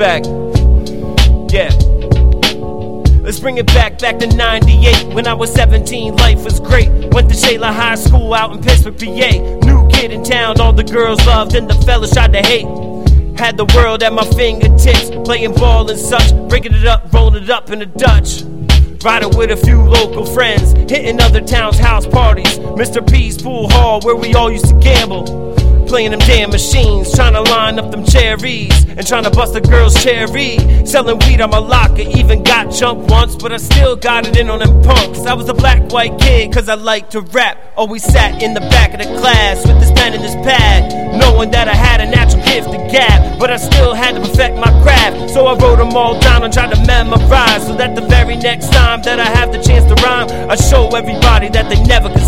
back. Yeah. Let's bring it back, back to 98. When I was 17, life was great. Went to Shaler High School out in Pittsburgh, PA. New kid in town, all the girls loved and the fellas tried to hate. Had the world at my fingertips, playing ball and such, breaking it up, rolling it up in a Dutch. Riding with a few local friends, hitting other towns' house parties. Mr. P's pool hall where we all used to gamble. Playing them damn machines, trying to line up them cherries, and trying to bust a girl's cherry. Selling weed on my locker, even got jumped once, but I still got it in on them punks. I was a black white kid, cause I like to rap. Always sat in the back of the class with this pen and this pad, knowing that I had a natural gift to gab, but I still So I wrote them all down and tried to memorize, so that the very next time that I have the chance to rhyme, I show everybody that they never could.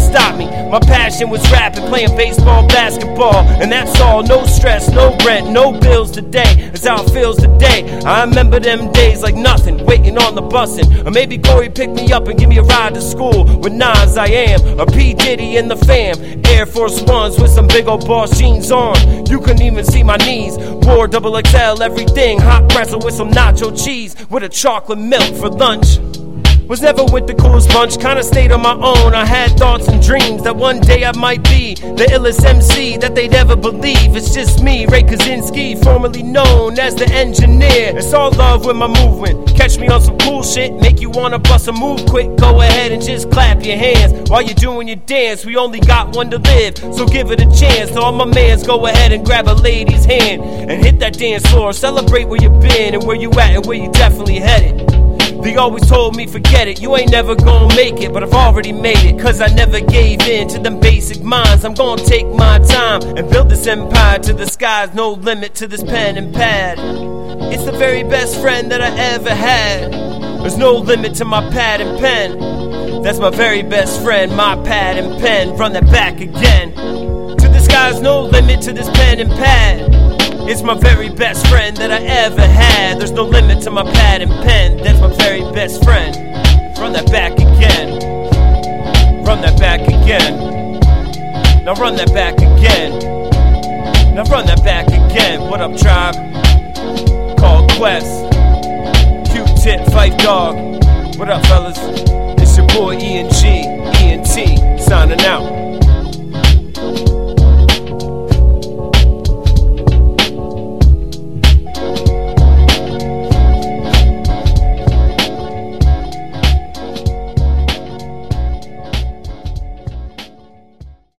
My passion was rapping, playing baseball, basketball. And that's all, no stress, no rent, no bills today. That's how it feels today. I remember them days like nothing, waiting on the bussin'. Or maybe Corey picked me up and give me a ride to school with Nas I am. Or P. Diddy in the fam. Air Force Ones with some big old boss jeans on. You couldn't even see my knees. Wore double XL everything. Hot pretzel with some nacho cheese. With a chocolate milk for lunch. Was never with the coolest bunch, kinda stayed on my own. I had thoughts and dreams that one day I might be the illest MC that they'd ever believe. It's just me, Ray Kaczynski, formerly known as the engineer. It's all love with my movement. Catch me on some cool shit, make you wanna bust a move quick. Go ahead and just clap your hands while you're doing your dance. We only got one to live, so give it a chance. To all my mans, go ahead and grab a lady's hand and hit that dance floor. Celebrate where you've been and where you at and where you definitely headed. They always told me, forget it, you ain't never gonna make it, but I've already made it, cause I never gave in to them basic minds. I'm gonna take my time and build this empire to the skies, no limit to this pen and pad. It's the very best friend that I ever had. There's no limit to my pad and pen. That's my very best friend, my pad and pen. Run that back again. To the skies, no limit to this pen and pad. It's my very best friend that I ever had. There's no limit to my pad and pen. That's my very best friend. Run that back again. Run that back again. Now run that back again. Now run that back again. What up, tribe? Call Quest. Q-Tip, Phife Dawg. What up, fellas? It's your boy E and G, E and T, signing out.